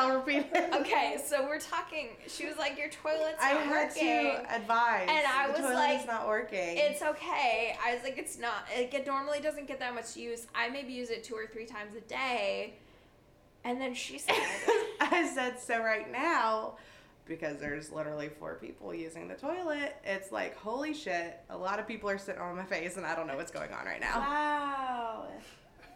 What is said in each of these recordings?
I'll repeat it. Okay, so we're talking. She was like, "Your toilet's I not had working." to advise. And I the was toilet like, is not working. It's okay. I was like, it's not. Like, It normally doesn't get that much use. I maybe use it two or three times a day. And then she said, I said so right now because there's literally four people using the toilet. It's like holy shit! A lot of people are sitting on my face, and I don't know what's going on right now. Wow.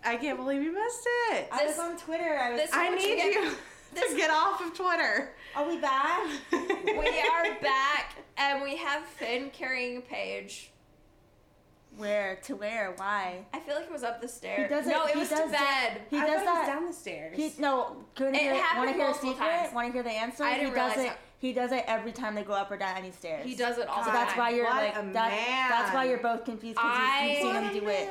I can't believe you missed it. I was on Twitter. I was. this- I need you need get- you to get off of Twitter. Are we back? "We are back, and we have Finn carrying a page." Where to where? Why? I feel like it was up the stairs. does it- no, it he was does to bed. He I does that. was down the stairs. He no. Can It hear, want to hear a multiple secret? times. Want to hear the answer? I didn't he does realize it. that. He does it every time they go up or down any stairs. He does it all God, the So that's why you're What like a that, That's why you're both confused because you've seen him do it.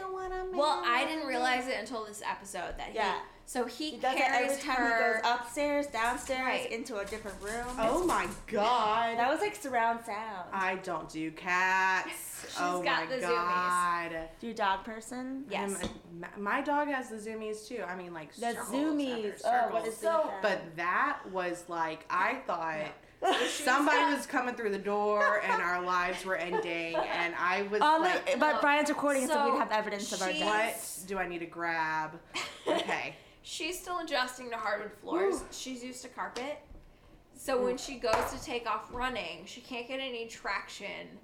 Well, I didn't realize it until this episode that he. Yeah. So he, He does it carries every time her. he goes upstairs, downstairs, Right. into a different room. Oh my god. That was like surround sound. I don't do cats. She's oh got my the zoomies. god. Do you dog person? Yes. A- my dog has the zoomies too. I mean, like The circles zoomies. after Oh, what circles. is So- that? But that was like I thought she's somebody was coming through the door and our lives were ending, and I was On like, the, but no. Brian's recording, so, So we'd have evidence of our she- deaths. "What do I need to grab?" Okay. She's still adjusting to hardwood floors. Whew. She's used to carpet. So when she goes to take off running, she can't get any traction.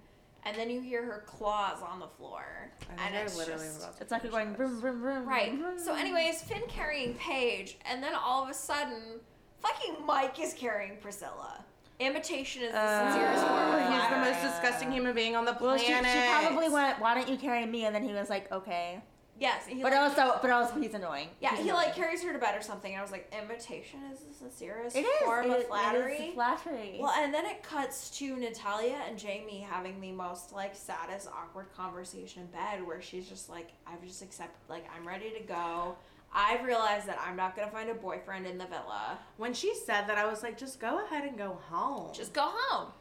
And then you hear her claws on the floor. I and it's literally just- about to It's like we're going this. vroom, vroom, vroom. Right. vroom. So, anyways, Finn carrying Paige, and then all of a sudden, fucking Mike is carrying Priscilla. Imitation is the Uh, sincerest form of He's the most disgusting human being on the Well, planet. she, she probably went, why don't you carry me? And then he was like, okay. Yes. He But like, also, but also he's annoying. yeah, He's he like carries her to bed or something. And I was like, imitation is the sincerest It is. form it, of it is flattery. flattery. Well, and then it cuts to Natalia and Jamie having the most like saddest awkward conversation in bed where she's just like, I've just accepted, like, I'm ready to go. I've realized that I'm not gonna find a boyfriend in the villa. When she said that, I was like, just go ahead and go home. Just go home.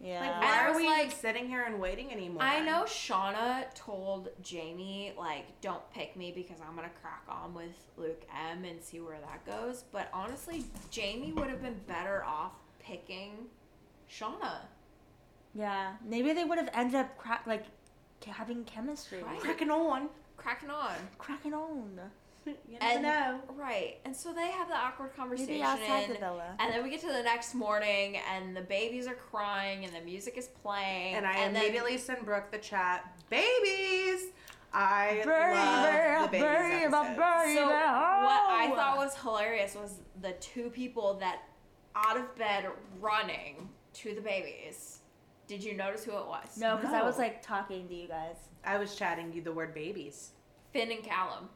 Yeah. like, And why I are was we like- sitting here and waiting anymore? I know Shaughna told Jamie, like, don't pick me because I'm gonna crack on with Luke M and see where that goes. But honestly, Jamie would have been better off picking Shaughna. yeah. Maybe they would have ended up cra- like having chemistry. Right. cracking on. Cracking on. Cracking on. You never And know. right. And so they have the awkward conversation. Maybe outside the villa. And then we get to the next morning, and the babies are crying, and the music is playing. And I then- immediately send Brooke the chat. Babies. I Baby, love the babies baby, episodes. baby. So what I Oh. thought was hilarious was the two people that out of bed running to the babies. Did you notice who it was? No, because I was like talking to you guys. I was chatting you the word babies. Finn and Callum.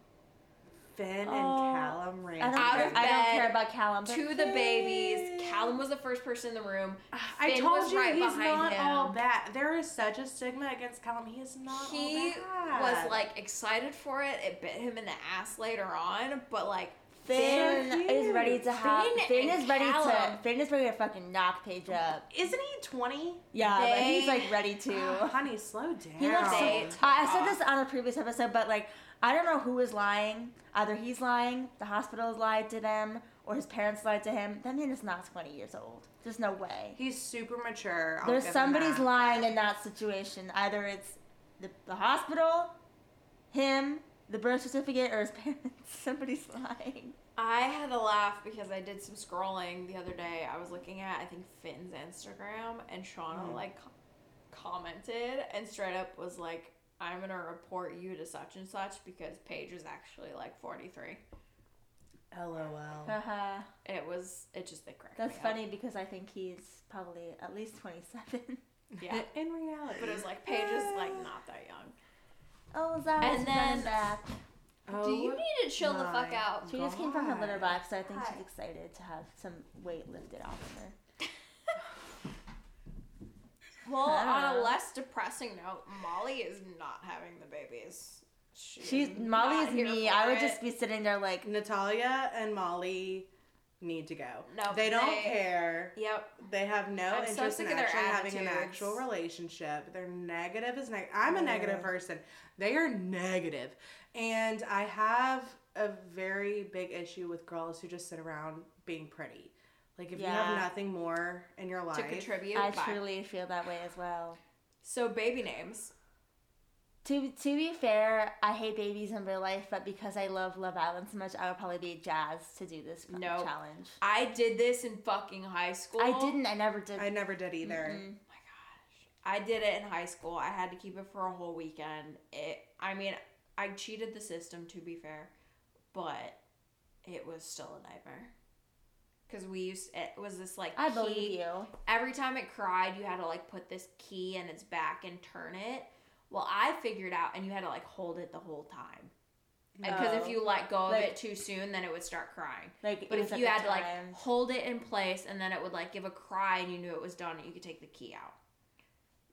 Finn Oh, and Callum ran. I don't, Out care, of I don't bed care about Callum. but To the babies. Callum was the first person in the room. Ah, I told was you right he's behind not him. all that. There is such a stigma against Callum. He is not He all bad. was like excited for it. It bit him in the ass later on, but like Finn So is ready to have. Finn Finn, is ready to. Finn is ready to fucking knock Paige up. Isn't he 20? Yeah, but he's like ready to. Honey, slow down. He looks. They So, took I said this on a previous episode, but like I don't know who is lying. Either he's lying, the hospital lied to them, or his parents lied to him. That man is not 20 years old. There's no way. He's super mature. I'll There's somebody's lying in that situation. Either it's the, the hospital, him, the birth certificate, or his parents. Somebody's lying. I had to laugh because I did some scrolling the other day. I was looking at I think Finn's Instagram and Shaughna Mhm. like commented and straight up was like, "I'm gonna report you to such and such because Paige is actually like 43." LOL. Haha. It was it just they cracked That's me up. funny because I think he's probably at least 27. Yeah, In reality. but it was like Paige is like not that young. Oh, Zara's And then- back. Oh, Do you oh need to chill the fuck out? She just came from her litter box, so I think she's excited to have some weight lifted off of her. Well, I don't on a less depressing note, Molly is not having the babies. She She's is Molly is me. I would it. just be sitting there like, Natalia and Molly need to go. No, they don't they- care. Yep. They have no I'm so interest in sick of actually having an actual relationship. They're negative as negative. I'm a negative person. They are. And I have a very big issue with girls who just sit around being pretty. Like if you have nothing more in your life, to contribute. I Bye. truly feel that way as well. So baby names. To to be fair, I hate babies in real life, but because I love Love Island so much, I would probably be jazzed to do this Nope. challenge. I did this in fucking high school. I didn't. I never did. I never did either. Oh gosh. I did it in high school. I had to keep it for a whole weekend. It I mean, I cheated the system to be fair, but it was still a nightmare. Cuz we used it was this like I key. believe you. Every time it cried, you had to like put this key in its back and turn it. Well, I figured out and you had to like hold it the whole time. Because if Oh. you let go of Like- it too soon, then it would start crying. Like, But if you had the to like hold it in place and then it would like give a cry and you knew it was done and you could take the key out.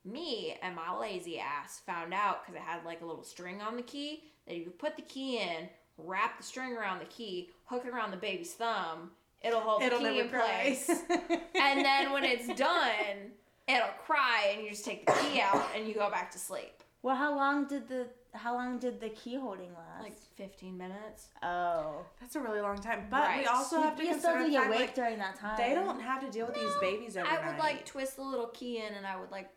Me and my lazy ass found out because it had like a little string on the key that you put the key in, wrap the string around the key, hook it around the baby's thumb, it'll hold It'll the key never in place. and then when it's done, it'll cry and you just take the key out and you go back to sleep. Well, how long did the how long did the key holding last? Like 15 minutes. oh, That's a really long time. But we also have to you still consider be the fact, awake like, during that time. they don't have to deal with these babies every I would night. like twist the little key in and I would like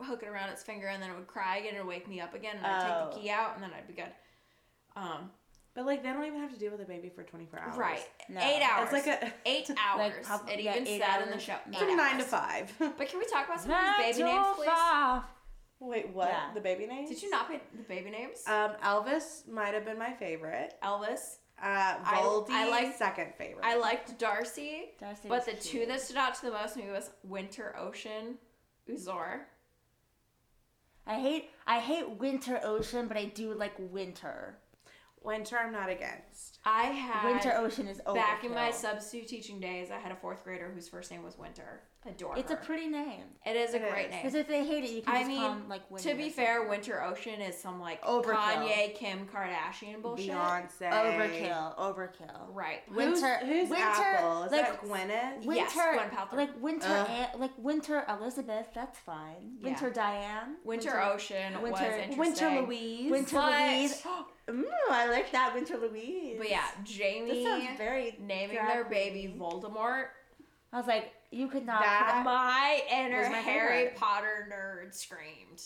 hook it around its finger and then it would cry again and wake me up again and I'd take Oh. the key out and then I'd be good. Um, But like they don't even have to deal with a baby for 24 hours. right. No. Eight hours. It's like a eight hours. prob- it yeah, even eight said in the hours. show. it's eight a nine to five. But can we talk about some of these baby names, please? far. Wait, what? Yeah. The baby names? Did you not pick the baby names? Um, Elvis might have been my favorite. Elvis. Uh, I- Voldy, I like- second favorite. I liked Darcy. Darcy But was the two that stood out to the most to me was Winter Ocean, Uzor. I hate I hate winter ocean, but I do like winter. Winter, I'm not against. I had Winter ocean is overkill. back in my substitute teaching days. I had a fourth grader whose first name was Winter. Adore It's her. a pretty name. It is a It great is. name. Because if they hate it, you can I just mean, call them like winter. To be fair, Winter Ocean is some like Overkill. Kanye, Kim Kardashian bullshit. Beyonce. overkill, overkill. Right. Winter, Who's, who's winter, Apple? Is like that Gwyneth? winter, Yes, Gwen Paltrow. like winter, Ugh. An- like winter Elizabeth. That's fine. Yeah. Winter Diane. Winter, Ocean was Winter- interesting. Winter Louise. Winter But- Louise. Ooh, I like that Winter Louise. But yeah, this Jamie sounds very naming drag their baby. Voldemort. I was like, you could not. That- put- My inner my Harry favorite. Potter nerd screamed.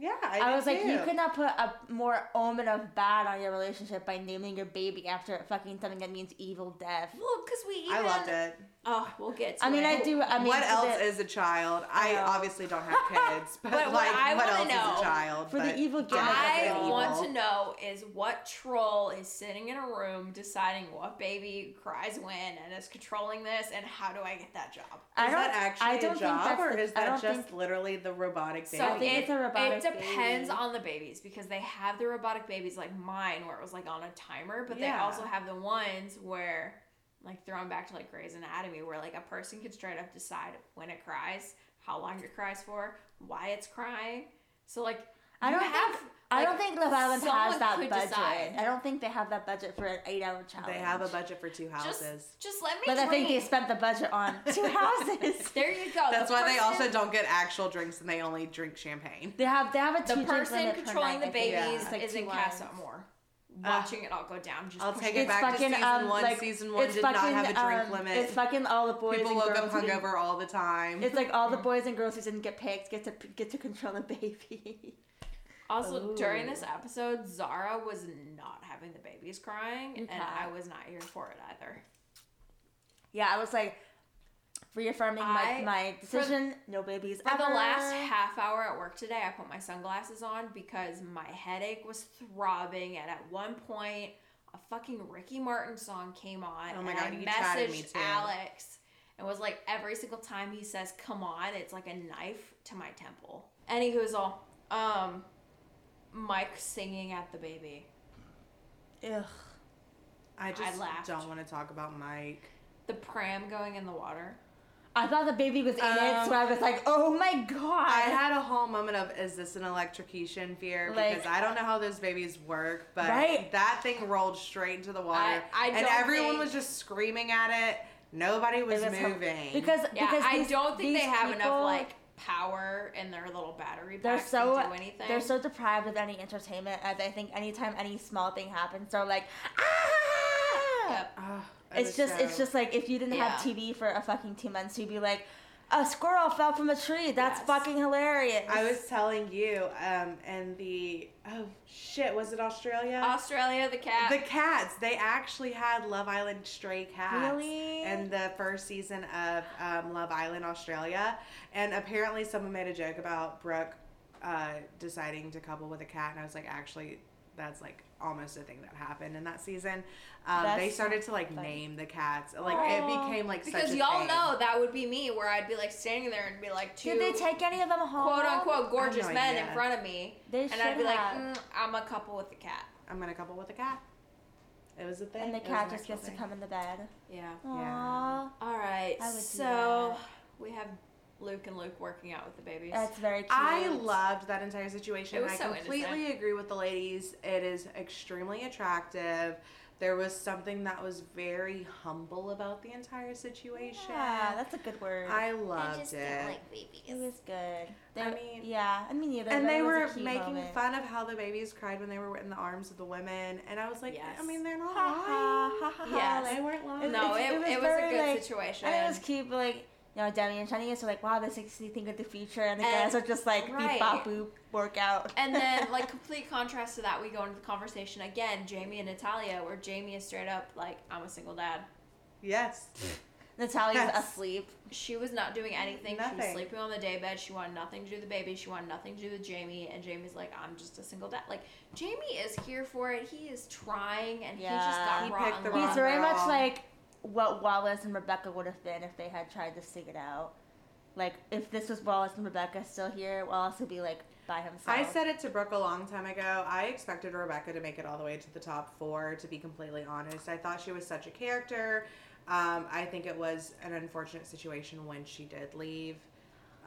Yeah, I, I did was like, you could not put a more omen of bad on your relationship by naming your baby after fucking something that means evil death. Well, because we even. I loved it. Oh, we'll get to I mean, it. I do. I mean, what else the, is a child? I, I obviously don't have kids, but, But what like, I what else know- is a child? for the evil gimmick I of want evil. to know is what troll is sitting in a room deciding what baby cries when and is controlling this, and how do I get that job? I is don't. that actually I don't a job, or the- is that just think- literally the robotic baby? So I think it, it's a robotic it depends baby. on the babies because they have the robotic babies like mine where it was like on a timer, but they also have the ones where like throwing back to like Grey's Anatomy where like a person can straight up decide when it cries, how long it cries for, why it's crying. So like I don't have, think. I don't think Love Island has that budget. decide. I don't think they have that budget for an eight-hour challenge. They have a budget for two houses. just let me But I think they spent the budget on two houses. There you go. That's The why they also don't get actual drinks and they only drink champagne. They have they have a the two drink person limit per controlling night, the babies It's like is in. Casa Amor. Watching it all go down. Just I'll take it back to season um, one. like, season one did not have a drink um, limit. It's fucking all the boys People and woke up hungover all the time. It's like all the boys and girls who didn't get picked get to get to control the baby. Also, during this episode, Zara was not having the babies crying, Okay. and I was not here for it either. yeah, I was like reaffirming I- my, my decision. no babies For the last half hour at work today, I put my sunglasses on because my headache was throbbing, and at one point, a fucking Ricky Martin song came on, Oh my and God, I you chatted me messaged too. Alex, and was like, every single time he says "come on," it's like a knife to my temple, goes all, um, Mike singing at the baby. Ugh. I just laughed. don't want to talk about Mike. The pram going in the water. I thought the baby was in it, Um, so I was like, oh my god. I had a whole moment of, is this an electrocution fear? Like- because I don't know how those babies work, but Right. that thing rolled straight into the water. I and everyone think- was just screaming at it. Nobody was, was hor- moving. because Yeah, because I these- don't think they these have enough like power in their little battery they're packs so to do anything. they're so deprived of any entertainment as I think anytime any small thing happens they're like ah Yep. It's just it's just like if you didn't have TV for a fucking two months, you'd be like, a squirrel fell from a tree. That's Yes. fucking hilarious. I was telling you, um, and the oh shit, was it Australia? Australia, the cat. the cats. They actually had Love Island stray cats. Really? In the first season of um, Love Island Australia, and apparently someone made a joke about Brooke uh, deciding to couple with a cat, and I was like, actually, that's like almost a thing that happened in that season. Um, they started to like funny. name the cats. Like Aw. it became like because such a y'all thing. know that would be me, where I'd be like standing there and be like two Did they take any of them home? quote unquote gorgeous no men idea. in front of me, They and I'd be like, mm, I'm a couple with the cat. I'm gonna couple with a cat. It was a thing. and the cat just actual gets to come in the bed. Yeah. Aww. All right. I would do so we have Luke and Luke working out with the babies. That's very cute. I loved that entire situation. It was I so completely innocent. agree with the ladies. It is extremely attractive. There was something that was very humble about the entire situation. Yeah, that's a good word. I loved it. it was good. They, I mean- yeah, I mean, neither. and they it was a were making moment. fun of how the babies cried when they were in the arms of the women, and I was like, Yes. I mean, they're not Ha ha, lying. ha ha ha. Yes. They weren't lying. no, it's- it, it it was was, very, a good like- situation. And it was cute, but like, you know, Demi and Shani are like, wow, this makes me think of the future, and the And- guys are just like, beep right. bop boop, workout. And then, like, complete contrast to that, we go into the conversation again, Jamie and Natalia, where Jamie is straight up like, I'm a single dad. Yes. Natalia's Yes. asleep. She was not doing anything. Nothing. She was sleeping on the daybed. She wanted nothing to do with the baby. She wanted nothing to do with Jamie. And Jamie's like, I'm just a single dad. Like, Jamie is here for it. He is trying, and he just got He raw picked and the raw. He's wrong very girl. much like what Wallace and Rebecca would have been if they had tried to stick it out. Like, if this was Wallace and Rebecca still here, Wallace would be like by himself. I said it to Brooke a long time ago. I expected Rebecca to make it all the way to the top four, to be completely honest. I thought she was such a character. Um, I think it was an unfortunate situation when she did leave.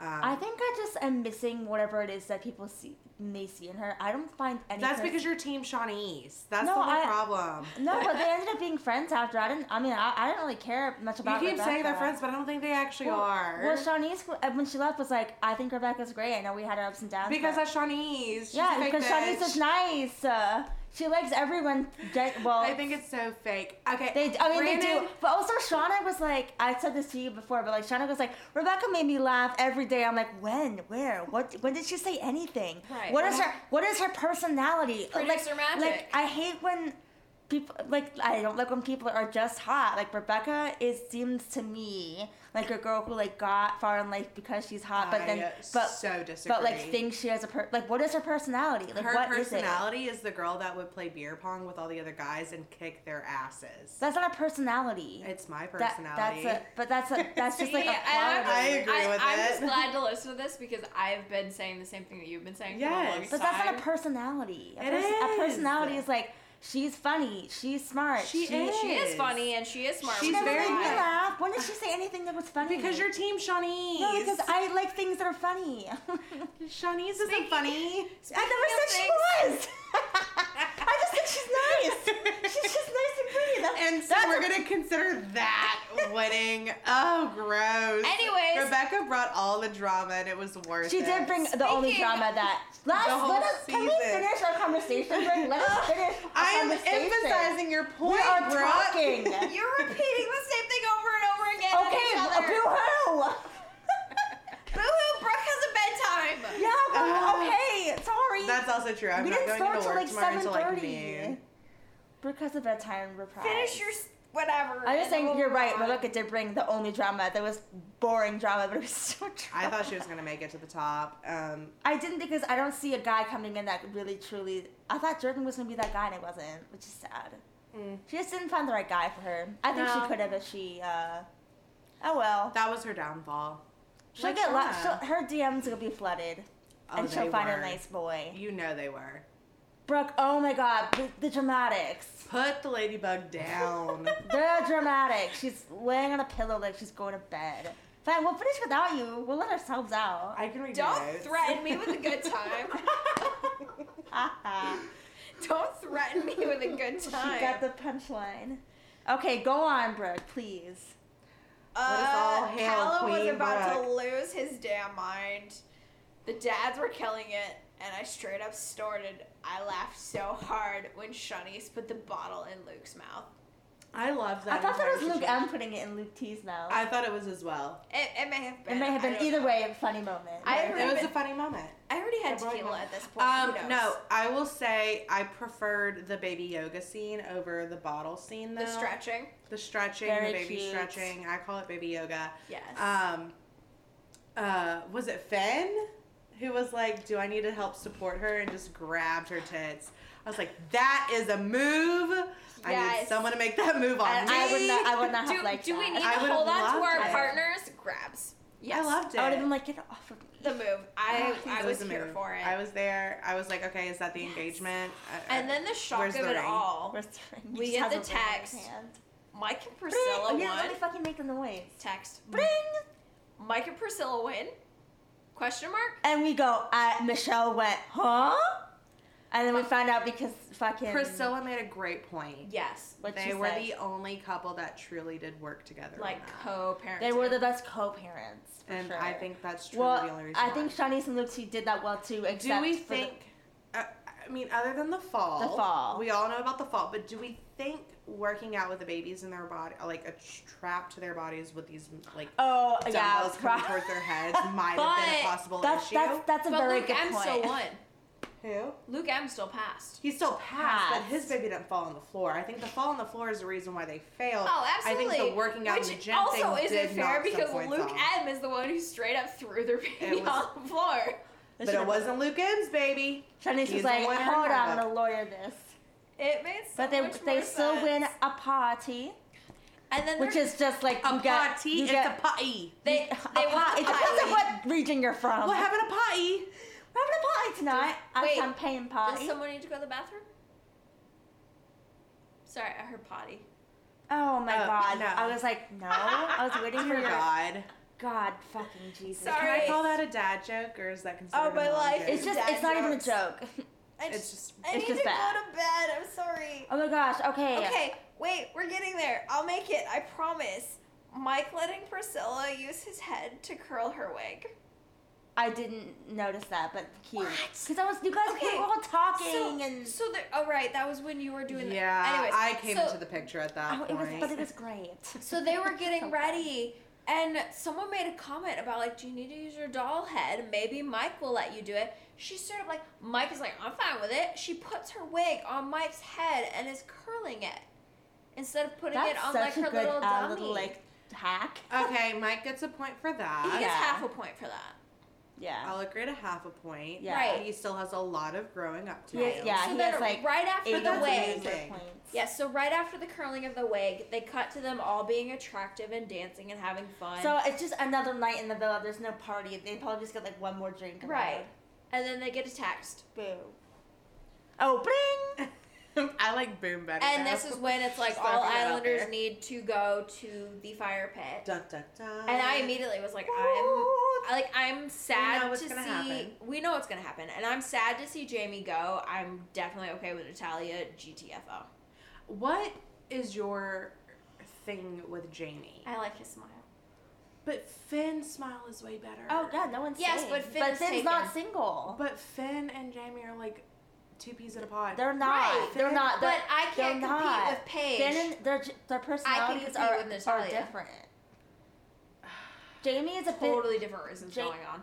Um, I think I just am missing whatever it is that people see may see in her. I don't find any. that's pers- because you're Team Siânnise. That's No, the whole I- problem. No, but they ended up being friends after. I didn't. I mean, I, I didn't really care much about. You keep saying they're friends, but I don't think they actually Well- are. Well, Siânnise uh, when she left was like, I think Rebecca's great. I know we had our ups and downs. because that's Siânnise. She's yeah, because Siânnise is nice. Uh, she likes everyone. Get, well, I think it's so fake. Okay. They, I mean, they do. But also, Shaughna was like, I said this to you before, but like, Shaughna was like, Rebecca made me laugh every day. I'm like, when, where, what, when did she say anything? Right. What is her, what is her personality? Producer like, magic. Like, I hate when people, like, I don't like when people are just hot. Like Rebecca is seems to me like a girl who like got far in life because she's hot, but I then, but. so disagree. But like thinks she has a per like what is her personality like her what is it? personality is, the girl that would play beer pong with all the other guys and kick their asses. That's not a personality. it's my That, personality. that's a, but that's a, that's just like a See. I agree I, with I'm it. just glad to listen to this because I've been saying the same thing that you've been saying for the Yes. longest But that's not a personality. A, It a is. personality is like she's funny, she's smart. She She is is. funny and she is smart. She She's never which is me very why- laugh. When did she say anything that was funny? because you're Team Siânnise. no, because I like things that are funny. Siânnise isn't funny. I never said she was. I just think she's nice. She's just nice and pretty. That's, And so that's we're a- gonna consider that winning. Oh, gross. Anyways. Rebecca brought all the drama, and it was worth She it. did bring the only drama that. Last, The whole let us, can we finish our conversation? Rick? Let us finish. Our I am emphasizing your point, We are Brooke. talking. You're repeating the same thing over and over again. Okay, each uh, boo hoo. Boo hoo, Brooke has a bedtime. Yeah, well, Uh, okay, That's also true. I'm we didn't going start to till like seven like thirty. Brooke has a bedtime reprise. Finish your whatever. I'm just saying you're move right. Rebecca did bring the only drama. There was boring drama, but it was so drama. I thought she was gonna make it to the top. Um, I didn't because I don't see a guy coming in that really truly. I thought Jordan was gonna be that guy and it wasn't, which is sad. mm, She just didn't find the right guy for her. I think No. she could have if she. uh Oh well. that was her downfall. She'll Like get lo- she'll, her DMs will be flooded, and she'll find were. a nice boy. You know they were. Brooke, oh my god, the, the dramatics. Put the ladybug down. The dramatics. She's laying on a pillow like she's going to bed. Fine, we'll finish without you. We'll let ourselves out. I can read Don't notes. threaten me with a good time. Don't threaten me with a good time. she got the punchline. Okay, go on, Brooke, please. What is all Uh, hail Callum was Queen about to lose his damn mind. The dads were killing it, and I straight up snorted. I laughed so hard when Siânnise put the bottle in Luke's mouth. I loved that. I thought that was Luke situation. M putting it in Luke T's mouth. I thought it was as well. It, it may have been. it may have been either know. way a funny moment. I it agree. was a funny moment. I already had I brought tequila my- at this point. Um, no, I will say I preferred the baby yoga scene over the bottle scene though. The stretching. the stretching, Very the baby cute. stretching. I call it baby yoga. Yes. Um, uh, was it Finn who was like, "Do I need to help support her?" and just grabbed her tits. I was like, "That is a move. I need someone to make that move on And me." I would not. I would not do, have liked do that. we need I to hold on to our it. partners? Grabs. Yes. I loved it. I would have been like, get off of me. the move. I It I was a here move. for it. I was there. I was like, "Okay, is that the engagement?" I- I- and then the shock Where's of the it ring? all. Where's the ring? We just get the a ring in his text. hand. Mike and Bring! Priscilla yeah, won. let me fucking make the noise. Text. Bring! Mike and Priscilla win. Question mark. And we go, uh, Michelle went, huh? And then we found out because fucking. Priscilla made a great point. Yes. What they she were said. the only couple that truly did work together. Like co-parent. They were the best co-parents. for and sure. I think that's truly Well, the only reason. I why. think Siânnise and Lucy did that well too. Except Do we for the- think? uh, I mean, other than the fall, The fall. we all know about the fall. But do we think working out with the babies in their body, like a trap to their bodies with these like oh yeah, dumbbells coming towards their heads, might have been a possible that's issue? that's that's a but very Luke good M point. still won. Who? Luke M still passed. He still passed, but his baby didn't fall on the floor. I think the fall on the floor is the reason why they failed. Oh, absolutely. I think the working out Which in the gym also thing isn't did fair knock some because Luke off. M is the one who straight up threw their baby was- on the floor. But it wasn't Luke M's baby. Siânnise was like, hold on, I'm gonna lawyer this. It made so But they much they more still sense. win a party, and then which there- is just like A you get potty, you it's get a party. they a they won pot- It depends on what region you're from. We're having a party. We're having a party tonight. A Wait, champagne Does someone need to go to the bathroom? Sorry, I heard potty. Oh my Uh, god. no. I was like, no. I was waiting for Dear your God. God fucking Jesus. Sorry. Can I call that a dad joke or is that considered Oh, a my mom life joke? It's just it's not even a joke. I It's just, just- I it's need just to bad. go to bed. I'm sorry. Oh my gosh, okay. Okay, wait, we're getting there. I'll make it. I promise. Mike letting Priscilla use his head to curl her wig. I didn't notice that, but cute. What? Because I was you guys Okay, were all talking So, and so there, oh right, that was when you were doing. the- Yeah, Anyways, I came so, into the picture at that Oh, it was but it was great. So they were getting ready, and someone made a comment about like, "Do you need to use your doll head? Maybe Mike will let you do it." She of like, Mike is like, "I'm fine with it." She puts her wig on Mike's head and is curling it instead of putting That's it on such like a her good little uh, dummy. little like hack. okay, Mike gets a point for that. he gets Yeah. half a point for that. Yeah. I'll agree to half a point. Yeah. Right. He still has a lot of growing up to Yes, do. yeah. so he then has, like, right after the that's wig. amazing. points. Yes, so right after the curling of the wig, they cut to them all being attractive and dancing and having fun. So it's just another night in the villa. There's no party. They probably just get like one more drink. right. And then they get a text. Boo. Oh, bring. I like boom better. And now. this is when it's like Just all throwing it out islanders need to go to the fire pit. Dun, dun, dun. And I immediately was like, I'm like I'm sad what's to see gonna happen. we know what's gonna happen. And I'm sad to see Jamie go. I'm definitely okay with Natalia GTFO. What is your thing with Jamie? I like his smile. But Finn's smile is way better. Oh yeah, no one's Yes, saying. but Finn but is Finn's taken. not single. But Finn and Jamie are like two peas in a pod. They're not. Right. They're not. But They're, I can't compete not. with Paige. Finn and their their personalities are, with are different. Jamie is a bit. totally different reasons Ja- going on.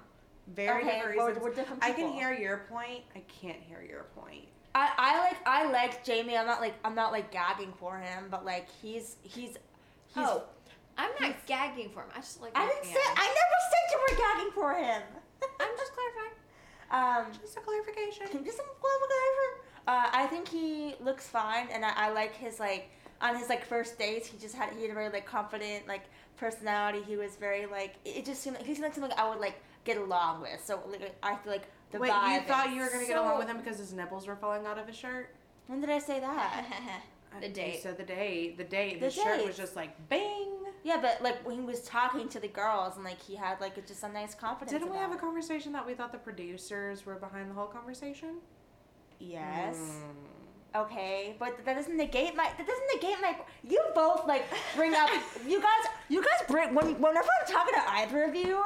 Very okay, different we're, reasons. we're different people. I can hear your point. I can't hear your point. I, I like I like Jamie. I'm not like I'm not like gagging for him, but like he's he's. he's oh, I'm not gagging for him. I just like. I didn't say. I never said you were gagging for him. I'm just clarifying. um. Just a clarification. Just some clarification. Uh, I think he looks fine, and I, I like his like on his like first dates. He just had he had a very like confident like personality. He was very like it it just seemed like he seemed like something I would like get along with. So like I feel like the Wait, you thought you were gonna get along with him because his nipples were falling out of his shirt? When did I say that? The you date. said the day, The date. The His shirt was just like bang. Yeah, but like when he was talking to the girls and like he had like just a nice confidence. Didn't we have a conversation that we thought the producers were behind the whole conversation? Yes. Hmm. Okay, but that doesn't negate my. That doesn't negate my. You both like bring up. you guys. You guys bring when. Whenever I'm talking to either of you,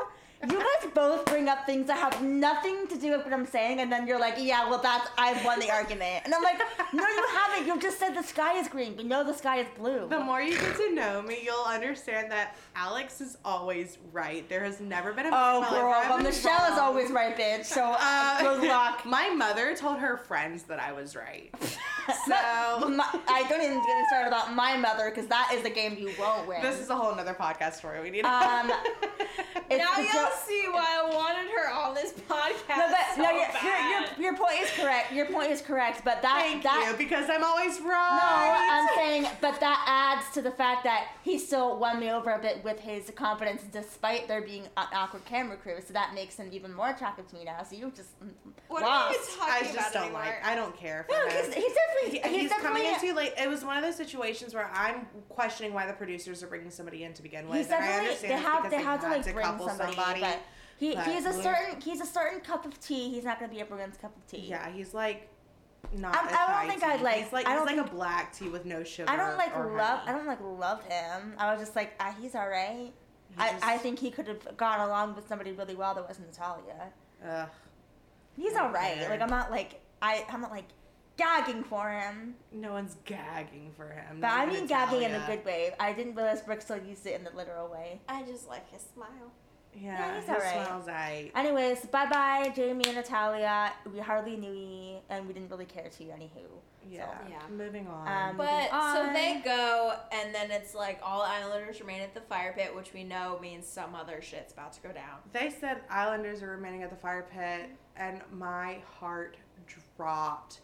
You guys both bring up things that have nothing to do with what I'm saying, and then you're like, "Yeah, well, that's I've won the argument," and I'm like, "No, you haven't. You just said the sky is green. but no, the sky is blue." The more you get to know me, you'll understand that Alex is always right. There has never been a Oh, moment in my girl, life where but I've been Michelle is always right, bitch. So uh, Uh, good luck. My mother told her friends that I was right. So My- I don't even get started about my mother because that is a game you won't win. this is a whole nother podcast story we need. Um, it's now you'll jo- see why I wanted her on this podcast. No, but so no, your, bad. your, your, your point is correct. Your point is correct, but that Thank that you, because I'm always wrong. no. I'm saying, but that adds to the fact that he still won me over a bit with his confidence, despite there being an awkward camera crew. So that makes him even more attractive to me now. So you just mm, what lost. are you talking I about just don't anymore? like. I don't care for No, him. he's, he's definitely He- he's, he's definitely coming in too late. It was one of those situations where I'm questioning why the producers are bringing somebody in to begin with. He's and I definitely understand they have because they have to had like bring couple somebody, but he but he's a certain he's a certain cup of tea. He's not gonna be everyone's cup of tea. Yeah, he's like not. I'm- a I don't think tea. I'd like- He's like I don't like think- a black tea with no sugar. I don't like or love. honey. I don't like love him. I was just like, ah, he's alright. He I, just- I think he could have gone along with somebody really well that wasn't Natalia. Ugh. He's alright. Okay. Like I'm not like I I'm not like gagging for him. no one's gagging for him. But I even mean gagging in a good way. I didn't realize Brooke still used it in the literal way. I just like his smile. Yeah, Yeah, he's he alright. smells aight. Anyways, bye bye, Jamie and Natalia. We hardly knew you, and we didn't really care to. Anywho, Yeah. Yeah. Moving on. Um, But so on. they go, and then it's like all islanders remain at the fire pit, which we know means some other shit's about to go down. they said Islanders are remaining at the fire pit, and my heart dropped.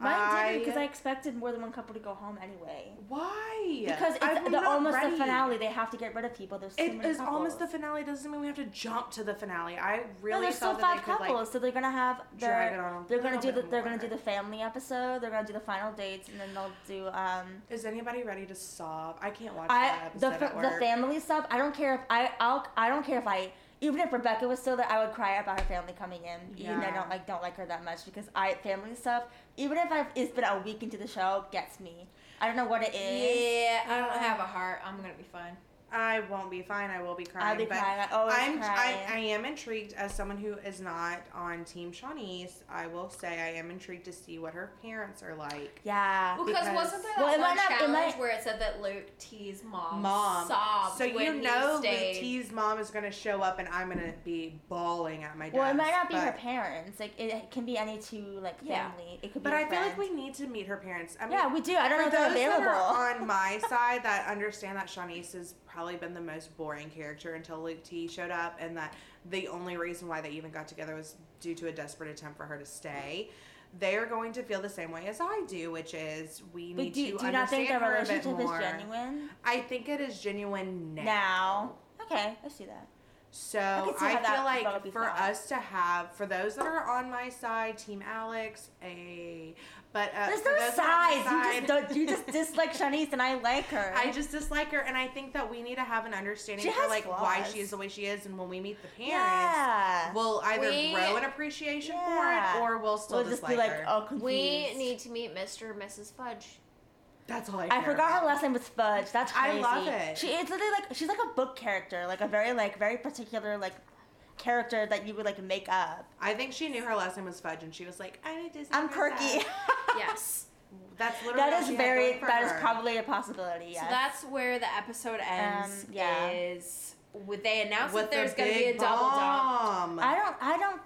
Mine didn't because I expected more than one couple to go home anyway. Why? Because it's the, too ready. the finale. They have to get rid of people. There's too It many is couples. almost the finale. Doesn't mean we have to jump to the finale. I really no, there's still thought five they could couples, like so they're gonna have drag their it on. they're gonna do the bit they're gonna do the family episode. They're gonna do the final dates, and then they'll do um. Is anybody ready to sob? I can't watch I that the episode at fa- the family stuff. I don't care if I I'll I don't care if I even if Rebecca was still there, I would cry about her family coming in. Yeah. Even though I don't like don't like her that much because I family stuff. Even if I've it's been a week into the show, gets me. I don't know what it is. Yeah, I don't have a heart. I'm gonna be fine. I won't be fine. I will be crying. I'll be but crying. I always I'm cry. I, I am intrigued as someone who is not on Team Siânnise. I will say I am intrigued to see what her parents are like. yeah. Well, because Because- wasn't there Well, that it might one not- it challenge where it said that Luke T's mom, Mom. sobbed So you he know stayed. Luke T's mom is gonna show up and I'm gonna be bawling at my desk. Well, it might not be her parents. Like it, it can be any two like Yeah. family. It could be But be. I a feel like we need to meet her parents. I mean, Yeah, we do. I don't know if they're those that available. are on my side that understand that Siânnise has probably been the most boring character until Luke T showed up, and that the only reason why they even got together was due to a desperate attempt for her to stay. They are going to feel the same way as I do, which is we But need do, to do you not think understand their her a bit relationship is genuine I think it is genuine now. now? Okay, I see that. So I I, can see how that feel like for thought. us to have, for those that are on my side, Team Alex, a, but uh, There's no those that sides. my You just don't. You just dislike Siânnise, and I like her. I just dislike her, and I think that we need to have an understanding She for has like why she is the way she is, and when we meet the parents, yeah. we'll either We- grow an appreciation Yeah. for it, or we'll still we'll just be like, her. oh, confused. we need to meet Mr. and Mrs. Fudge. That's all I. I forgot about. her last name was Fudge. That's crazy. I crazy. love it. She it's literally like she's like a book character, like a very like very particular like character that you would like make up. I think she knew her last name was Fudge, and she was like, "I need to." I'm quirky. Yes. That's literally that what is she had very going for that is probably a possibility. Yes. So that's where the episode ends. Um, yeah. Is with they announced with that there's the going to be a big double dump. bomb. I don't I don't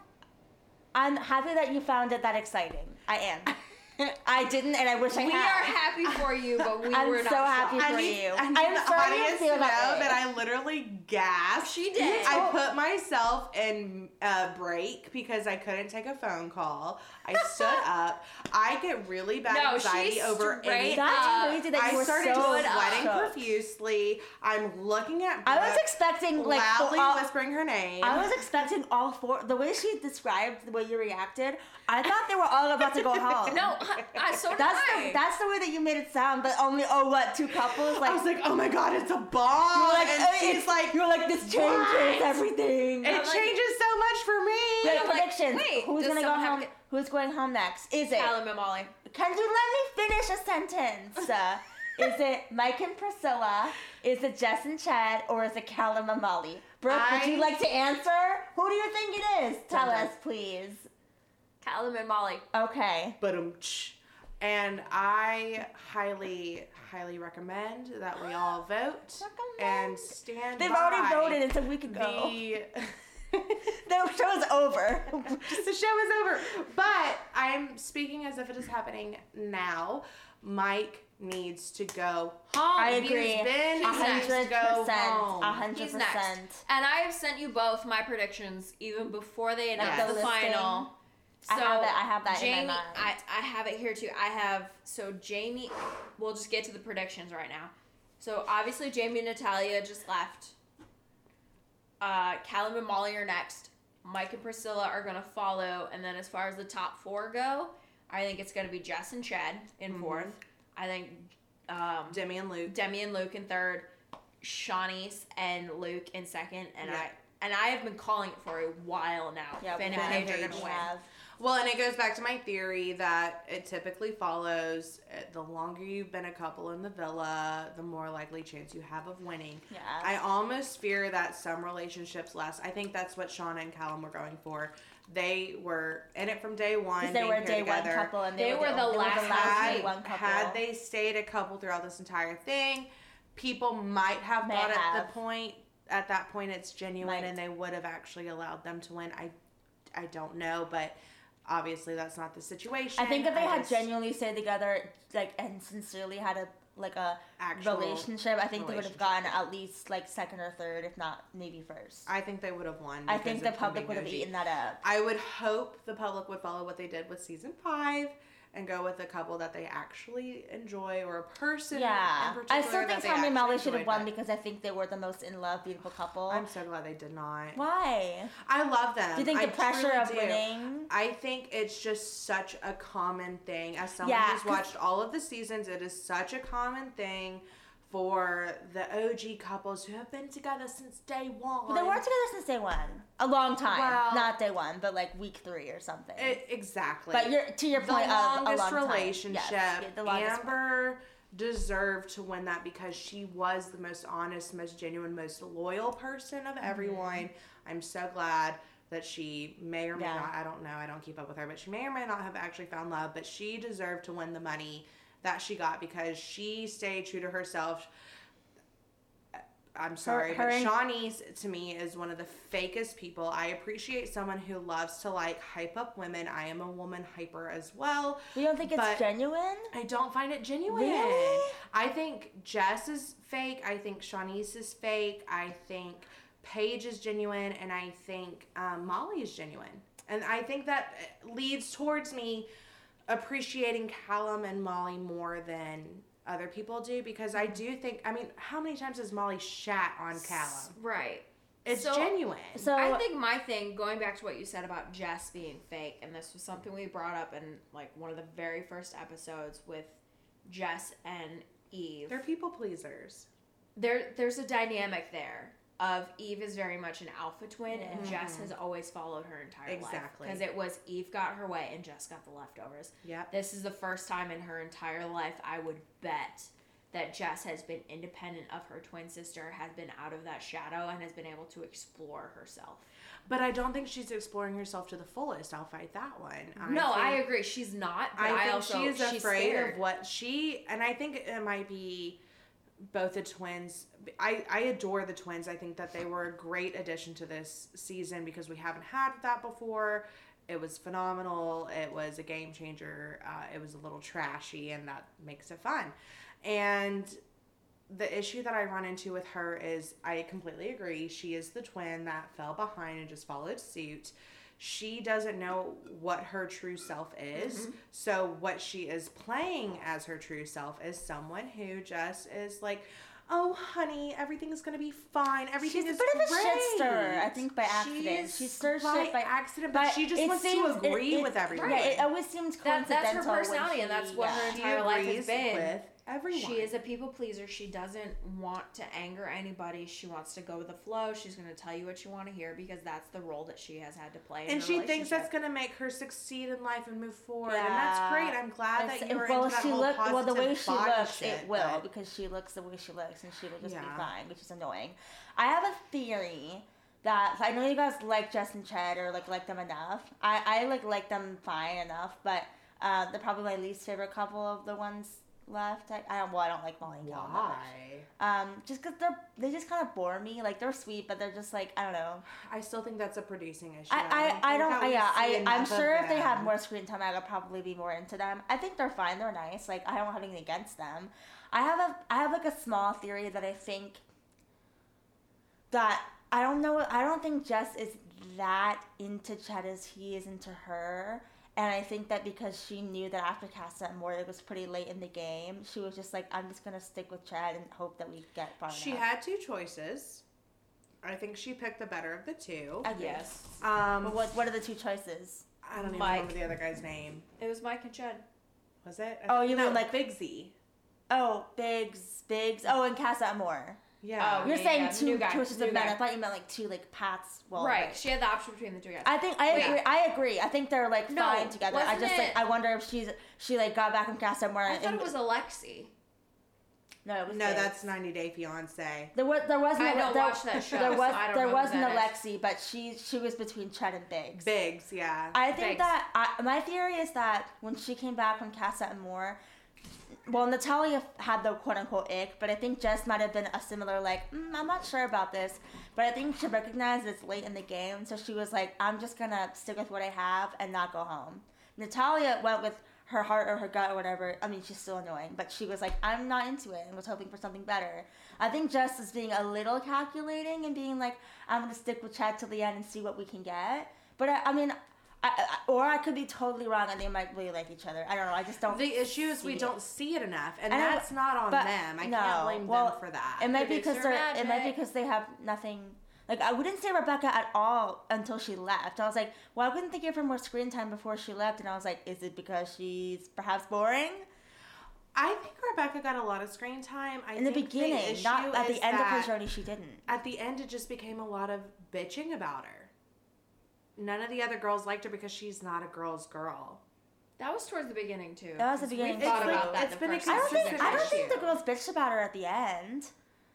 I'm happy that you found it that exciting. I am. I didn't and I wish I could. We had. are happy for you, but we I'm were so not happy shocked. for I need, you. I need I'm the sorry you audience to know that that I literally gasped. She did. I oh. put myself in a break because I couldn't take a phone call. I stood up. I get really bad No, anxiety she over straight any. That's crazy that you I were started so sweating shook. profusely. I'm looking at. I was expecting like loudly all- whispering her name. I was expecting all four. The way she described the way you reacted, I thought they were all about to go home. No, I, I so that's I. the that's the way that you made it sound. But only oh what two couples like I was like, oh my god, it's a bomb. you were like and "Uh, she's it's like, you were like this changes "What?" everything. it I'm like- changes so much for me. Wait, like, predictions. wait, Who's gonna go someone have home? to- Who's going home next? Is it? Callum and Molly. Can you let me finish a sentence? Uh, Is it Mike and Priscilla? Is it Jess and Ched? Or is it Callum and Molly? Brooke, would you like to answer? Who do you think it is? Tell Dun, dun. us, please. Callum and Molly. Okay. But um, and I highly, highly recommend that we all vote Recommend. and stand. They've by already voted. It's a week ago. The The show is over. the show is over. But I'm speaking as if it is happening now. Mike needs to go home. I He agree. has been needs hundred to go percent. home. Hundred He's next. percent. And I have sent you both my predictions even before they announced Yes. the The listing. final. I have that- I have that in my Jamie, mind. I, I have it here too. I have so Jamie. We'll just get to the predictions right now. So obviously Jamie and Natalia just left. Uh, Callum and Molly are next. Mike and Priscilla are gonna follow, and then as far as the top four go, I think it's gonna be Jess and Ched in Mhm. fourth. I think um, Demi and Luke. Demi and Luke in third, Siânnise and Luke in second, and Yeah. I and I have been calling it for a while now. Yeah, Finn and. Paige are Paige gonna win. have. Well, and it goes back to my theory that it typically follows uh, the longer you've been a couple in the villa, the more likely chance you have of winning. Yeah. I almost fear that some relationships last. I think that's what Shaughna and Callum were going for. They were in it from day one. They being were a paired day one couple and they, They were, the, the they last were the last had, day one couple. had they stayed a couple throughout this entire thing, people might have May thought at have. the point at that point it's genuine Might. and they would have actually allowed them to win. I I don't know, but obviously that's not the situation. I think if they I had just- genuinely stayed together, like and sincerely had a like a actual relationship, I think they would have gotten at least like second or third, if not maybe first. I think they would have won. I think the public would have eaten that up. I would hope the public would follow what they did with season five and go with a couple that they actually enjoy or a person. Yeah, in particular I still think Tommy and Molly should have won because I think they were the most in love, beautiful couple. I'm so glad they did not. Why? I love them. Do you think I the pressure of do. winning? I think it's just such a common thing. As someone Yeah, who's watched all of the seasons, it is such a common thing for the OG couples who have been together since day one. Well, they weren't together since day one. A long time, Well- not day one, but like week three or something. It, exactly. but you're to your the point of a longest long time. relationship. Yes, yeah, the longest one. Amber deserved to win that because she was the most honest, most genuine, most loyal person Mm-hmm. of everyone. I'm so glad that she may or may Yeah. not, I don't know, I don't keep up with her, but she may or may not have actually found love, but she deserved to win the money that she got because she stayed true to herself. I'm sorry, her but and- Siânnise to me is one of the fakest people. I appreciate someone who loves to like hype up women. I am a woman hyper as well. You don't think it's genuine? I don't find it genuine. Really? I think Jess is fake. I think Siânnise is fake. I think Paige is genuine, and I think um, Molly is genuine. And I think that leads towards me appreciating Callum and Molly more than other people do because I do think. I mean, how many times has Molly shat on Callum? Right. It's So- genuine. So I think my thing, going back to what you said about Jess being fake, and this was something we brought up in like one of the very first episodes with Jess and Eve. They're people pleasers. there there's a dynamic there of Eve is very much an alpha twin and mm. Jess has always followed her entire life Exactly. because it was Eve got her way and Jess got the leftovers. Yeah. This is the first time in her entire life I would bet that Jess has been independent of her twin sister, has been out of that shadow and has been able to explore herself. But I don't think she's exploring herself to the fullest. I'll fight that one. no, think- I agree. She's not. I I, think also she is she's afraid of what she and I think it might be both the twins. I I adore the twins. I think that they were a great addition to this season because we haven't had that before. It was phenomenal. It was a game changer. Uh, it was a little trashy, and that makes it fun. And the issue that I run into with her is I completely agree. She is the twin that fell behind and just followed suit. She doesn't know what her true self is. Mm-hmm. So, what she is playing as her true self is someone who just is like, oh, honey, everything's going to be fine. Everything She's a is bit of a great. shit stirrer, I think, by accident. She's She stirs by shit by- accident, but, she just wants seems- to agree it- with everyone. Yeah, it always seems That- coincidental. that's her when personality and that's what her yeah. She entire life has agrees been. with Everyone. She is a people pleaser. She doesn't want to anger anybody. She wants to go with the flow. She's going to tell you what you want to hear because that's the role that she has had to play. And she thinks that's gonna make her succeed in life and move forward, and that's great. I'm glad It's- that you were well, into that she whole look, well, the way she looks, shit, it will but- because she looks the way she looks, and she will just be fine, which is annoying. I have a theory that I know you guys like Jess and Ched or like like them enough. I I like like them fine enough, but uh, they're probably my least favorite couple of the ones left. I, I don't well I don't like Molly and Cal. Why? Um, just because they're they just kind of bore me. Like they're sweet, but they're just like I don't know. I still think that's a producing issue. I, I, I don't, that yeah, I, I'm sure if they had more screen time, I would probably be more into them. I think they're fine. They're nice. Like, I don't have anything against them. I have a, I have like a small theory that I think that I don't know. I don't think Jess is that into Ched as he is into her. And I think that because she knew that after Casa Amor, it was pretty late in the game, she was just like, I'm just going to stick with Ched and hope that we get far She enough. had two choices. I think she picked the better of the two. I agree. Yes. Um, But what, what are the two choices? I don't even Mike. remember the other guy's name. It was Mike and Ched. Was it? Oh, you no, mean like- Bigsy? Oh, Biggs, Biggs. Oh, and Casa Amor. Yeah. Oh, You're yeah, saying yeah, two new guy, choices new of men. guy. I thought you meant like two like paths. Well, right. like- She had the option between the two guys. I think I Wait. agree. I agree. I think they're like No, fine together. I wasn't just like it- I wonder if she's she like got back from Casa Amor. I thought and it was Alexi. no, it was no, Biggs. that's 90 Day Fiance. There was there wasn't. I a- don't there, watch that show, There so was I don't there wasn't that Alexi, but she she was between Ched and Biggs. Biggs, yeah. I think Biggs. that I, my theory is that when she came back from Casa Amor, well, Natalia had the quote unquote ick, but I think Jess might have been a similar like, mm, I'm not sure about this, but I think she recognized it's late in the game, so she was like, I'm just gonna stick with what I have and not go home. Natalia went with her heart or her gut or whatever. I mean, she's still annoying, but she was like, I'm not into it and was hoping for something better. I think Jess is being a little calculating and being like, I'm gonna stick with Ched till the end and see what we can get. But I, I mean, I, I, or I could be totally wrong and they might really like each other. I don't know. I just don't. The issue is we it. don't see it enough, and that's not on them. I no, can't blame well, them for that. It might be because they're. It might be because they have nothing. Like I wouldn't say Rebecca at all until she left. I was like, well, I wouldn't think give her more screen time before she left? And I was like, is it because she's perhaps boring? I think Rebecca got a lot of screen time. I In the beginning, issue not at the end of her journey, she didn't. At the end, it just became a lot of bitching about her. None of the other girls liked her because she's not a girl's girl. That was towards the beginning too. That was the beginning We thought too. about that. It's the been a first I don't think. I don't think the girls bitched about her at the end.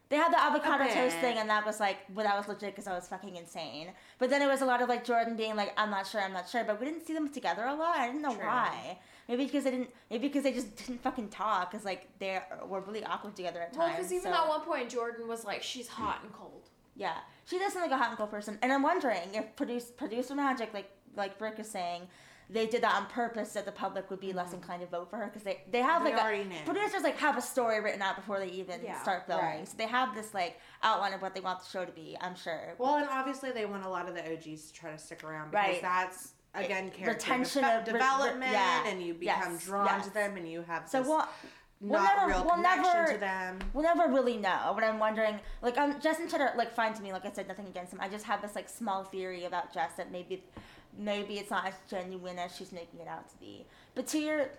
They had the avocado toast thing, and that was like, well, that was legit because I was fucking insane. But then it was a lot of like Jordan being like, I'm not sure, I'm not sure. But we didn't see them together a lot. I didn't know True. why. Maybe because they didn't. Maybe because they just didn't fucking talk. Cause like they were really awkward together at Well, times. because even so- at one point Jordan was like, "She's hot and cold." Yeah, she does seem like a hot and cold person, and I'm wondering if produce producer magic, like like Brick is saying, they did that on purpose that the public would be less mm-hmm. inclined to vote for her because they they have They like already a, knew. producers like have a story written out before they even Yeah, start filming, right. so they have this like outline of what they want the show to be. I'm sure. Well, and obviously they want a lot of the OGs to try to stick around because Right. that's again character retention defe- of- re- re- development, yeah. and you become Yes, drawn yes. to them, and you have So this we'll we'll never- we'll never- to them. We'll never really know, but I'm wondering, like, um, Justin are like fine to me. Like I said, nothing against him. I just have this like small theory about Jess that maybe, maybe it's not as genuine as she's making it out to be. But to your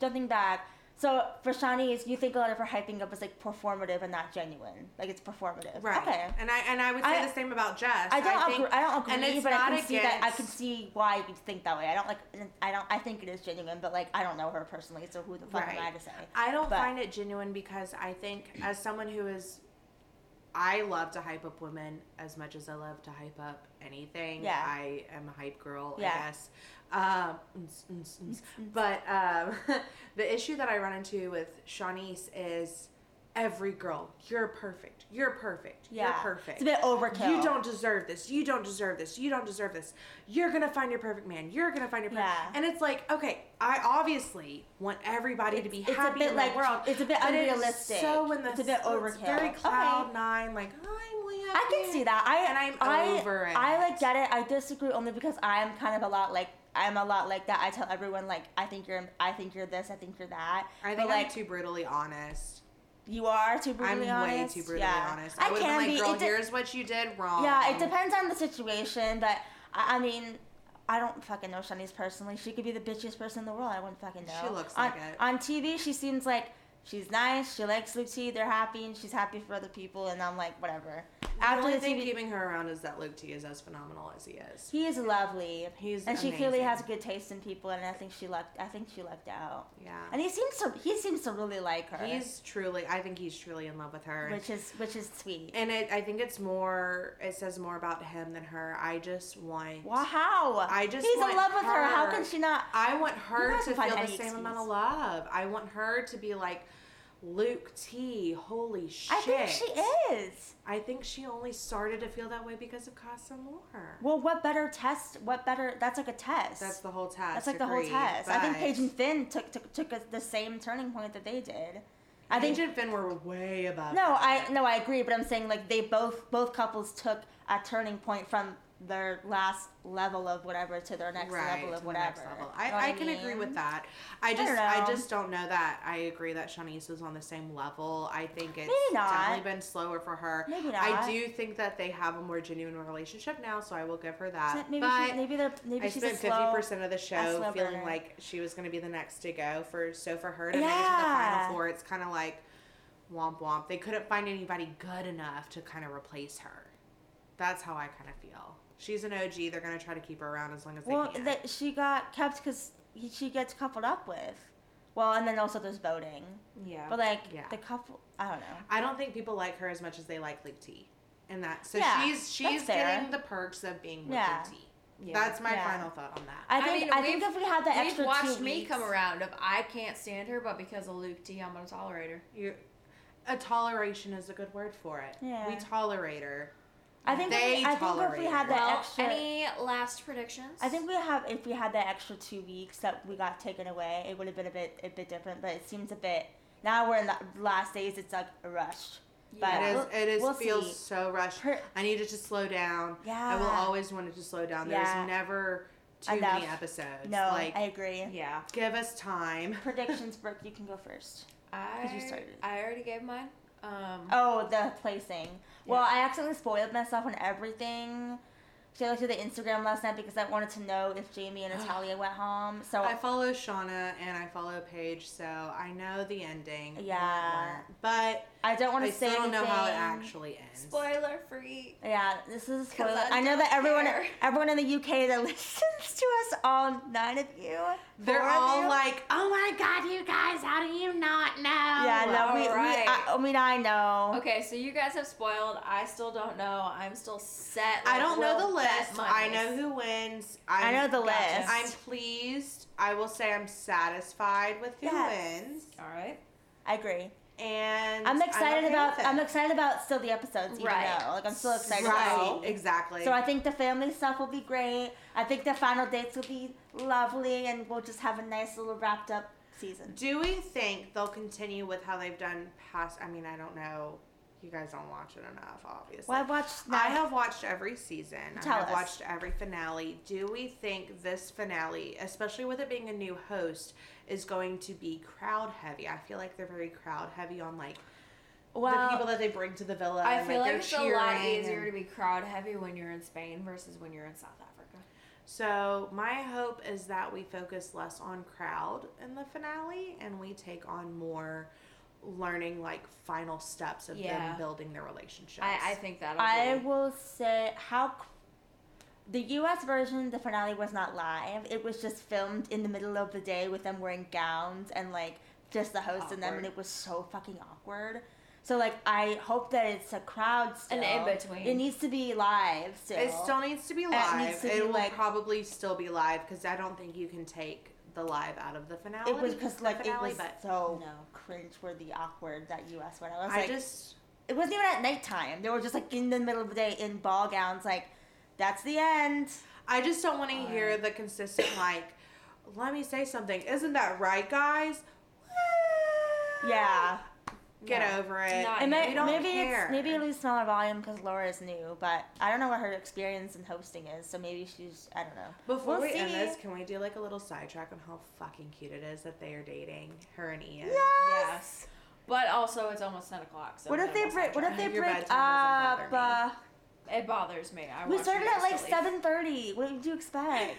jumping back, so for Shawnee's, you think a lot of her hyping up is like performative and not genuine. Like it's performative. Right. Okay. And I and I would say I- the same about Jess. I don't think, agree. I don't agree, and it's but I not can see that. I can see why you'd think that way. I don't like. I don't. I think it is genuine, but like I don't know her personally, so who the fuck am I to say? I don't But- find it genuine because I think as someone who is I love to hype up women as much as I love to hype up anything. Yeah. I am a hype girl, Yeah. I guess. Um, but um, the issue that I run into with Siânnise is every girl, you're perfect. You're perfect. Yeah. You're perfect. It's a bit overkill. You don't deserve this. You don't deserve this. You don't deserve this. You're gonna find your perfect man. You're gonna find your perfect. Yeah. And it's like, okay, I obviously want everybody to be It's a happy bit in like- the world. it's a bit but it's unrealistic. so in the It's a bit overkill. Very Okay. cloud nine. Like I'm. I can see that. I And I'm I, over it. I like get it. I disagree only because I'm kind of a lot like I'm a lot like that. I tell everyone like I think you're I think you're this. I think you're that. I think like I'm too brutally honest. You are too brutally I'm honest. way too brutally yeah. honest. I I would can have been like, girl, de- here's what you did wrong. yeah, it depends on the situation, but I, I mean. I don't fucking know Siânnise personally. She could be the bitchiest person in the world. I wouldn't fucking know. She looks on, like it. On TV, she seems like she's nice. She likes T. They're happy, and she's happy for other people. And I'm like, whatever. The only thing TV keeping her around is that Luke T is as phenomenal as he is. he is lovely, He's and she clearly amazing. has good taste in people. And I think she left. I think she lucked out. Yeah. And he seems to he seems to really like her, He's truly, I think he's truly in love with her. which is which is sweet. and it, I think it's more, it says more about him than her. I just want, Wow, how? I just he's in love with her. How can she not? I want her to feel the same excuse. amount of love. I want her to be like, Luke T, holy shit. I think she is. I think she only started to feel that way because of Casa Amor. Well, what better test? What better? That's like a test. That's the whole test. That's like the whole test. I think Paige and Finn took took, took a, the same turning point that they did. I think Paige and Finn were way above. no, that. I no, I agree, but I'm saying like they both both couples took a turning point from their last level of whatever to their next right, level of whatever. level. You I, know what I can agree with that. I just don't I, know. just don't know that. I agree that Siânnise was on the same level. I think it's definitely been slower for her. Maybe not. I do think that they have a more genuine relationship now, so I will give her that. So Maybe but she, maybe they're maybe I she's spent fifty percent of the show feeling burner. like she was going to be the next to go. For so for her to make it to the final four, it's kind of like womp womp. They couldn't find anybody good enough to kind of replace her. That's how I kind of feel. She's an OG. They're going to try to keep her around as long as they Well, can. that she got kept because she gets coupled up with. Well, and then also there's voting. Yeah. But like Yeah. the couple, I don't know. I don't think people like her as much as they like Luke T. And that so Yeah, she's she's getting the perks of being with Yeah. Luke T. Yeah. That's my Yeah. final thought on that. I I think mean, I, think if we had the We've extra watched two me weeks, come around. If I can't stand her, but because of Luke T, I'm gonna tolerate her. You, a toleration is a good word for it. Yeah. We tolerate her. I think if they we, I think if we had her. that Well, extra, any last predictions? I think we have if we had that extra two weeks that we got taken away, it would have been a bit a bit different. But it seems a bit now we're in the last days. It's like rushed. But it is. It is we'll feels see. so rushed. Per- I need it to slow down. Yeah. I will always want it to slow down. There's Yeah. never too Enough. many episodes. No, like I agree. Yeah. give us time. Predictions, Brooke. You can go first. I you started. I already gave mine. Um. Oh, the placing. Well, I accidentally spoiled myself on everything. So I looked at the Instagram last night because I wanted to know if Jamie and Natalia went home. So I follow Shaughna and I follow Paige, so I know the ending. Yeah. But I don't want to say still don't know how it actually ends. Spoiler free. Yeah, this is spoiler. I I know that everyone, care. everyone in the UK that listens to us, all nine of you, They're four all you- like, "Oh my god, you guys! How do you not know?" yeah, no, we, we I, I mean, I know. Okay, so you guys have spoiled. I still don't know. I'm still set. I don't know the list. I know who wins. I I'm, know the Gotcha. list. I'm pleased. I will say I'm satisfied with who Yes. wins, All right. I agree. and I'm excited okay about. I'm excited about still the episodes, even Right. though like I'm still excited. Right, To see. exactly. So I think the family stuff will be great. I think the final dates will be lovely, and we'll just have a nice little wrapped up season. Do we think they'll continue with how they've done past? I mean, I don't know. You guys don't watch it enough, obviously. Well, I've watched. I have watched every season. Tell I have us. watched every finale. Do we think this finale, especially with it being a new host, is going to be crowd heavy? I feel like they're very crowd heavy on like the people that they bring to the villa. I and, feel like they're it's a lot easier and- to be crowd heavy when you're in Spain versus when you're in South Africa. So my hope is that we focus less on crowd in the finale and we take on more learning like final steps of Yeah. them building their relationships. I, I think that'll. I be, will say how the U.S. version, the finale was not live. It was just filmed in the middle of the day with them wearing gowns and like just the host and them, and it was so fucking awkward. So like, I hope that it's a crowd still. An in-between. It needs to be live still. It still needs to be It live. needs to it be, will like- probably still be live because I don't think you can take the live out of the finale. It was because like finale, it was but so cringe-worthy, awkward that U.S. one. I was I like, just it wasn't even at nighttime. They were just like in the middle of the day in ball gowns. Like, that's the end. I just don't want to uh. hear the consistent like. Let me say something. Isn't that right, guys? Yeah. Get Yeah. over it. Not And may, don't maybe care. it's maybe it'll be smaller volume because Laura is new, but I don't know what her experience in hosting is. So maybe she's I don't know. Before We'll we end this, can we do like a little sidetrack on how fucking cute it is that they are dating her and Ian? Yes. yes. But also, it's almost ten o'clock. So What if they break? What if they break up? bother Uh, It bothers me. I we started at like seven thirty. What did you expect?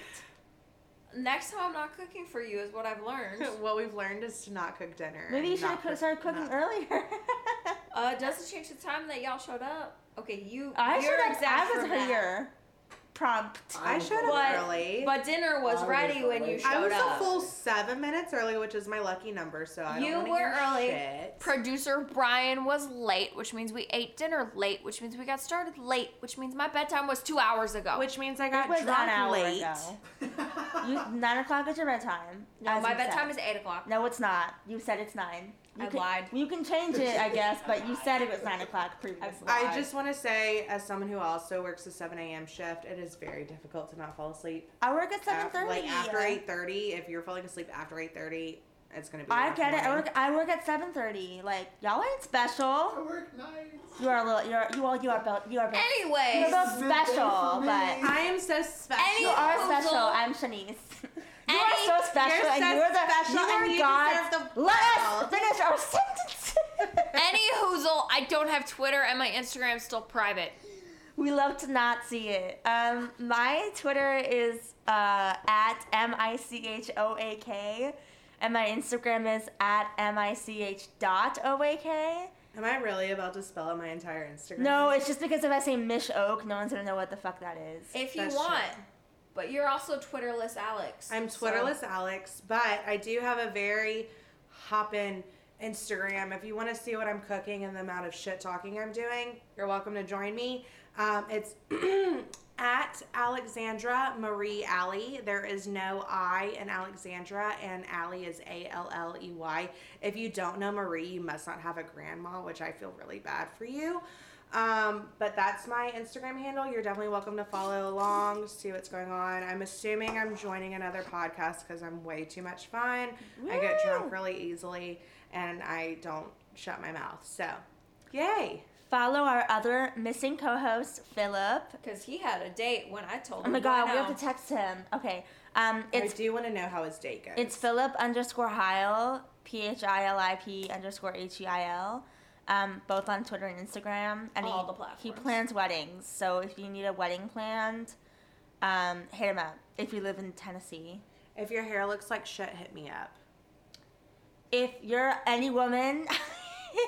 Next time I'm not cooking for you is what I've learned. what we've learned is to not cook dinner. Maybe you should not have started cooking not- earlier. Uh, it doesn't change the time that y'all showed up. Okay, you. I you're should have. exempt I was here. Prompt. I showed up But- early. But dinner was I was ready when you late. showed I was up. a full seven minutes early, which is my lucky number. So I You don't wanna were hear early. Shit. Producer Brian was late, which means we ate dinner late, which means we got started late, which means my bedtime was two hours ago. Which means I It got was drunk an hour late. ago. You, nine o'clock is your bedtime. no, my bedtime said. is eight o'clock. No, it's not. You said it's nine. You I can, lied. You can change it, I guess, but you said it was nine o'clock previously. I just want to say, as someone who also works a 7 a.m. shift, it is very difficult to not fall asleep. I work at seven thirty. Like after 8:30, if you're falling asleep after 8:30, it's gonna be. I rough get it. I work. I work at seven thirty. Like y'all ain't special. I work nights. You are a little. You are. You are. You are both. You are both. Anyway, You're both special, but I am so special. Any- you are Hazel. special. I'm Siânnise. You are so special, you're and so you're the special, you are and you God. the Let us finish our sentence. Any hoozle, I don't have Twitter and my Instagram's still private. We love to not see it. Um, my Twitter is uh, at m i c h o a k, and my Instagram is at m i c h dot o a k. Am I really about to spell out my entire Instagram? No, it's just because if I say Mish Oak, no one's gonna know what the fuck that is. if you That's want, true. but you're also Twitterless Alex. I'm so- Twitterless Alex, but I do have a very hoppin' Instagram. If you want to see what I'm cooking and the amount of shit talking I'm doing, you're welcome to join me. Um, it's at Alexandra Marie Alley. There is no I in Alexandra, and Alley is A L L E Y. If you don't know Marie, you must not have a grandma, which I feel really bad for you. Um, but that's my Instagram handle. You're definitely welcome to follow along, see what's going on. I'm assuming I'm joining another podcast because I'm way too much fun. I get drunk really easily and I don't shut my mouth. So, yay. Follow our other missing co-host, Philip. Because he had a date when I told Oh him. Oh my god, we have to text him. Okay. Um, it's I do want to know how his date goes. It's Philip underscore Heil, P H I L I P underscore H E I L, um, both on Twitter and Instagram. And All he, the platforms. he plans weddings. So if you need a wedding planned, um, hit him up. If you live in Tennessee, if your hair looks like shit, hit me up. if you're any woman,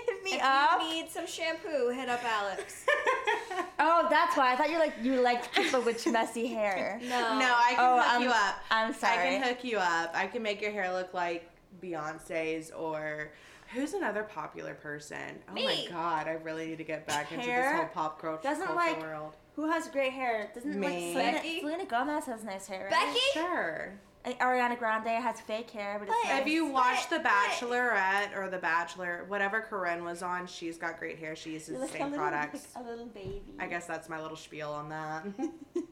hit me If up. you need some shampoo, hit up Alex. oh, that's why I thought you like you liked people with messy hair. No. No, I can Oh, hook I'm- you up. I'm sorry. I can hook you up. I can make your hair look like Beyonce's or who's another popular person? Oh Me. my god, I really need to get back into this whole pop culture, doesn't culture like- world. Who has great hair? Doesn't like Me. Selena, Becky? Selena Gomez has nice hair. Right? Becky? Sure. And Ariana Grande has fake hair, but it's But- nice. If you watch The But- but- Bachelorette or The Bachelor, whatever Corinne was on, she's got great hair. She uses the like a same little, products. like a little baby. I guess that's my little spiel on that.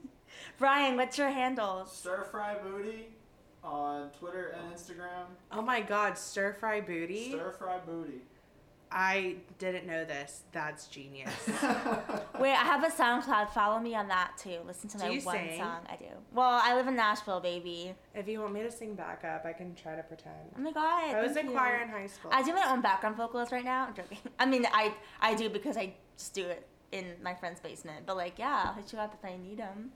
Brian, what's your handles? Stir fry booty on Twitter and Instagram. oh my god, stir fry booty. Stir fry booty. I didn't know this. That's genius. Wait, I have a SoundCloud. Follow me on that too. Listen to Do my one sing? song. I do. Well, I live in Nashville, baby. if you want me to sing backup, I can try to pretend. Oh my god. I was in you. choir in high school. I do my own background vocals right now. I'm joking. I mean, I I do because I just do it in my friend's basement. But like, yeah, I'll hit you up if I need them.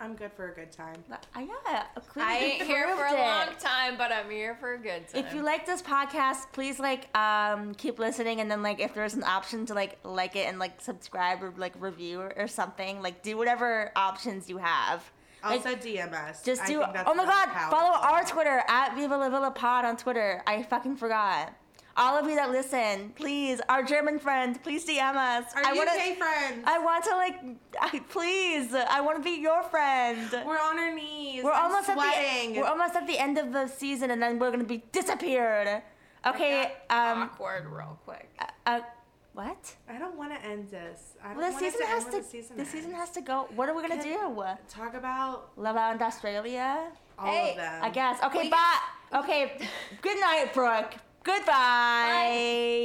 I'm good for a good time. But uh, yeah, clearly I you ain't here for a long time, but I'm here for a good time. If you like this podcast, please like um keep listening, and then like if there's an option to like like it and like subscribe or like review or, or something, like do whatever options you have. Like, Also DM us. Just I do. think that's Oh my God! powerful. Follow our Twitter at Viva La Villa Pod on Twitter. I fucking forgot. All of you that listen, please, our German friends, please DM us. Our I UK wanna, friends. I want to like, I, please, I want to be your friend. we're on our knees. We're I'm almost sweating. at the. We're almost at the end of the season, and then we're gonna be disappeared. Okay. Um. awkward, real quick. Uh, uh, what? I don't want to end this. I don't Well, the want season to has end to. when the season, the season has to go. What are we gonna Can- do? Talk about Love Island Australia. all Hey, of them. I guess. Okay, We- bye. Okay. Good night, Brooke. Goodbye.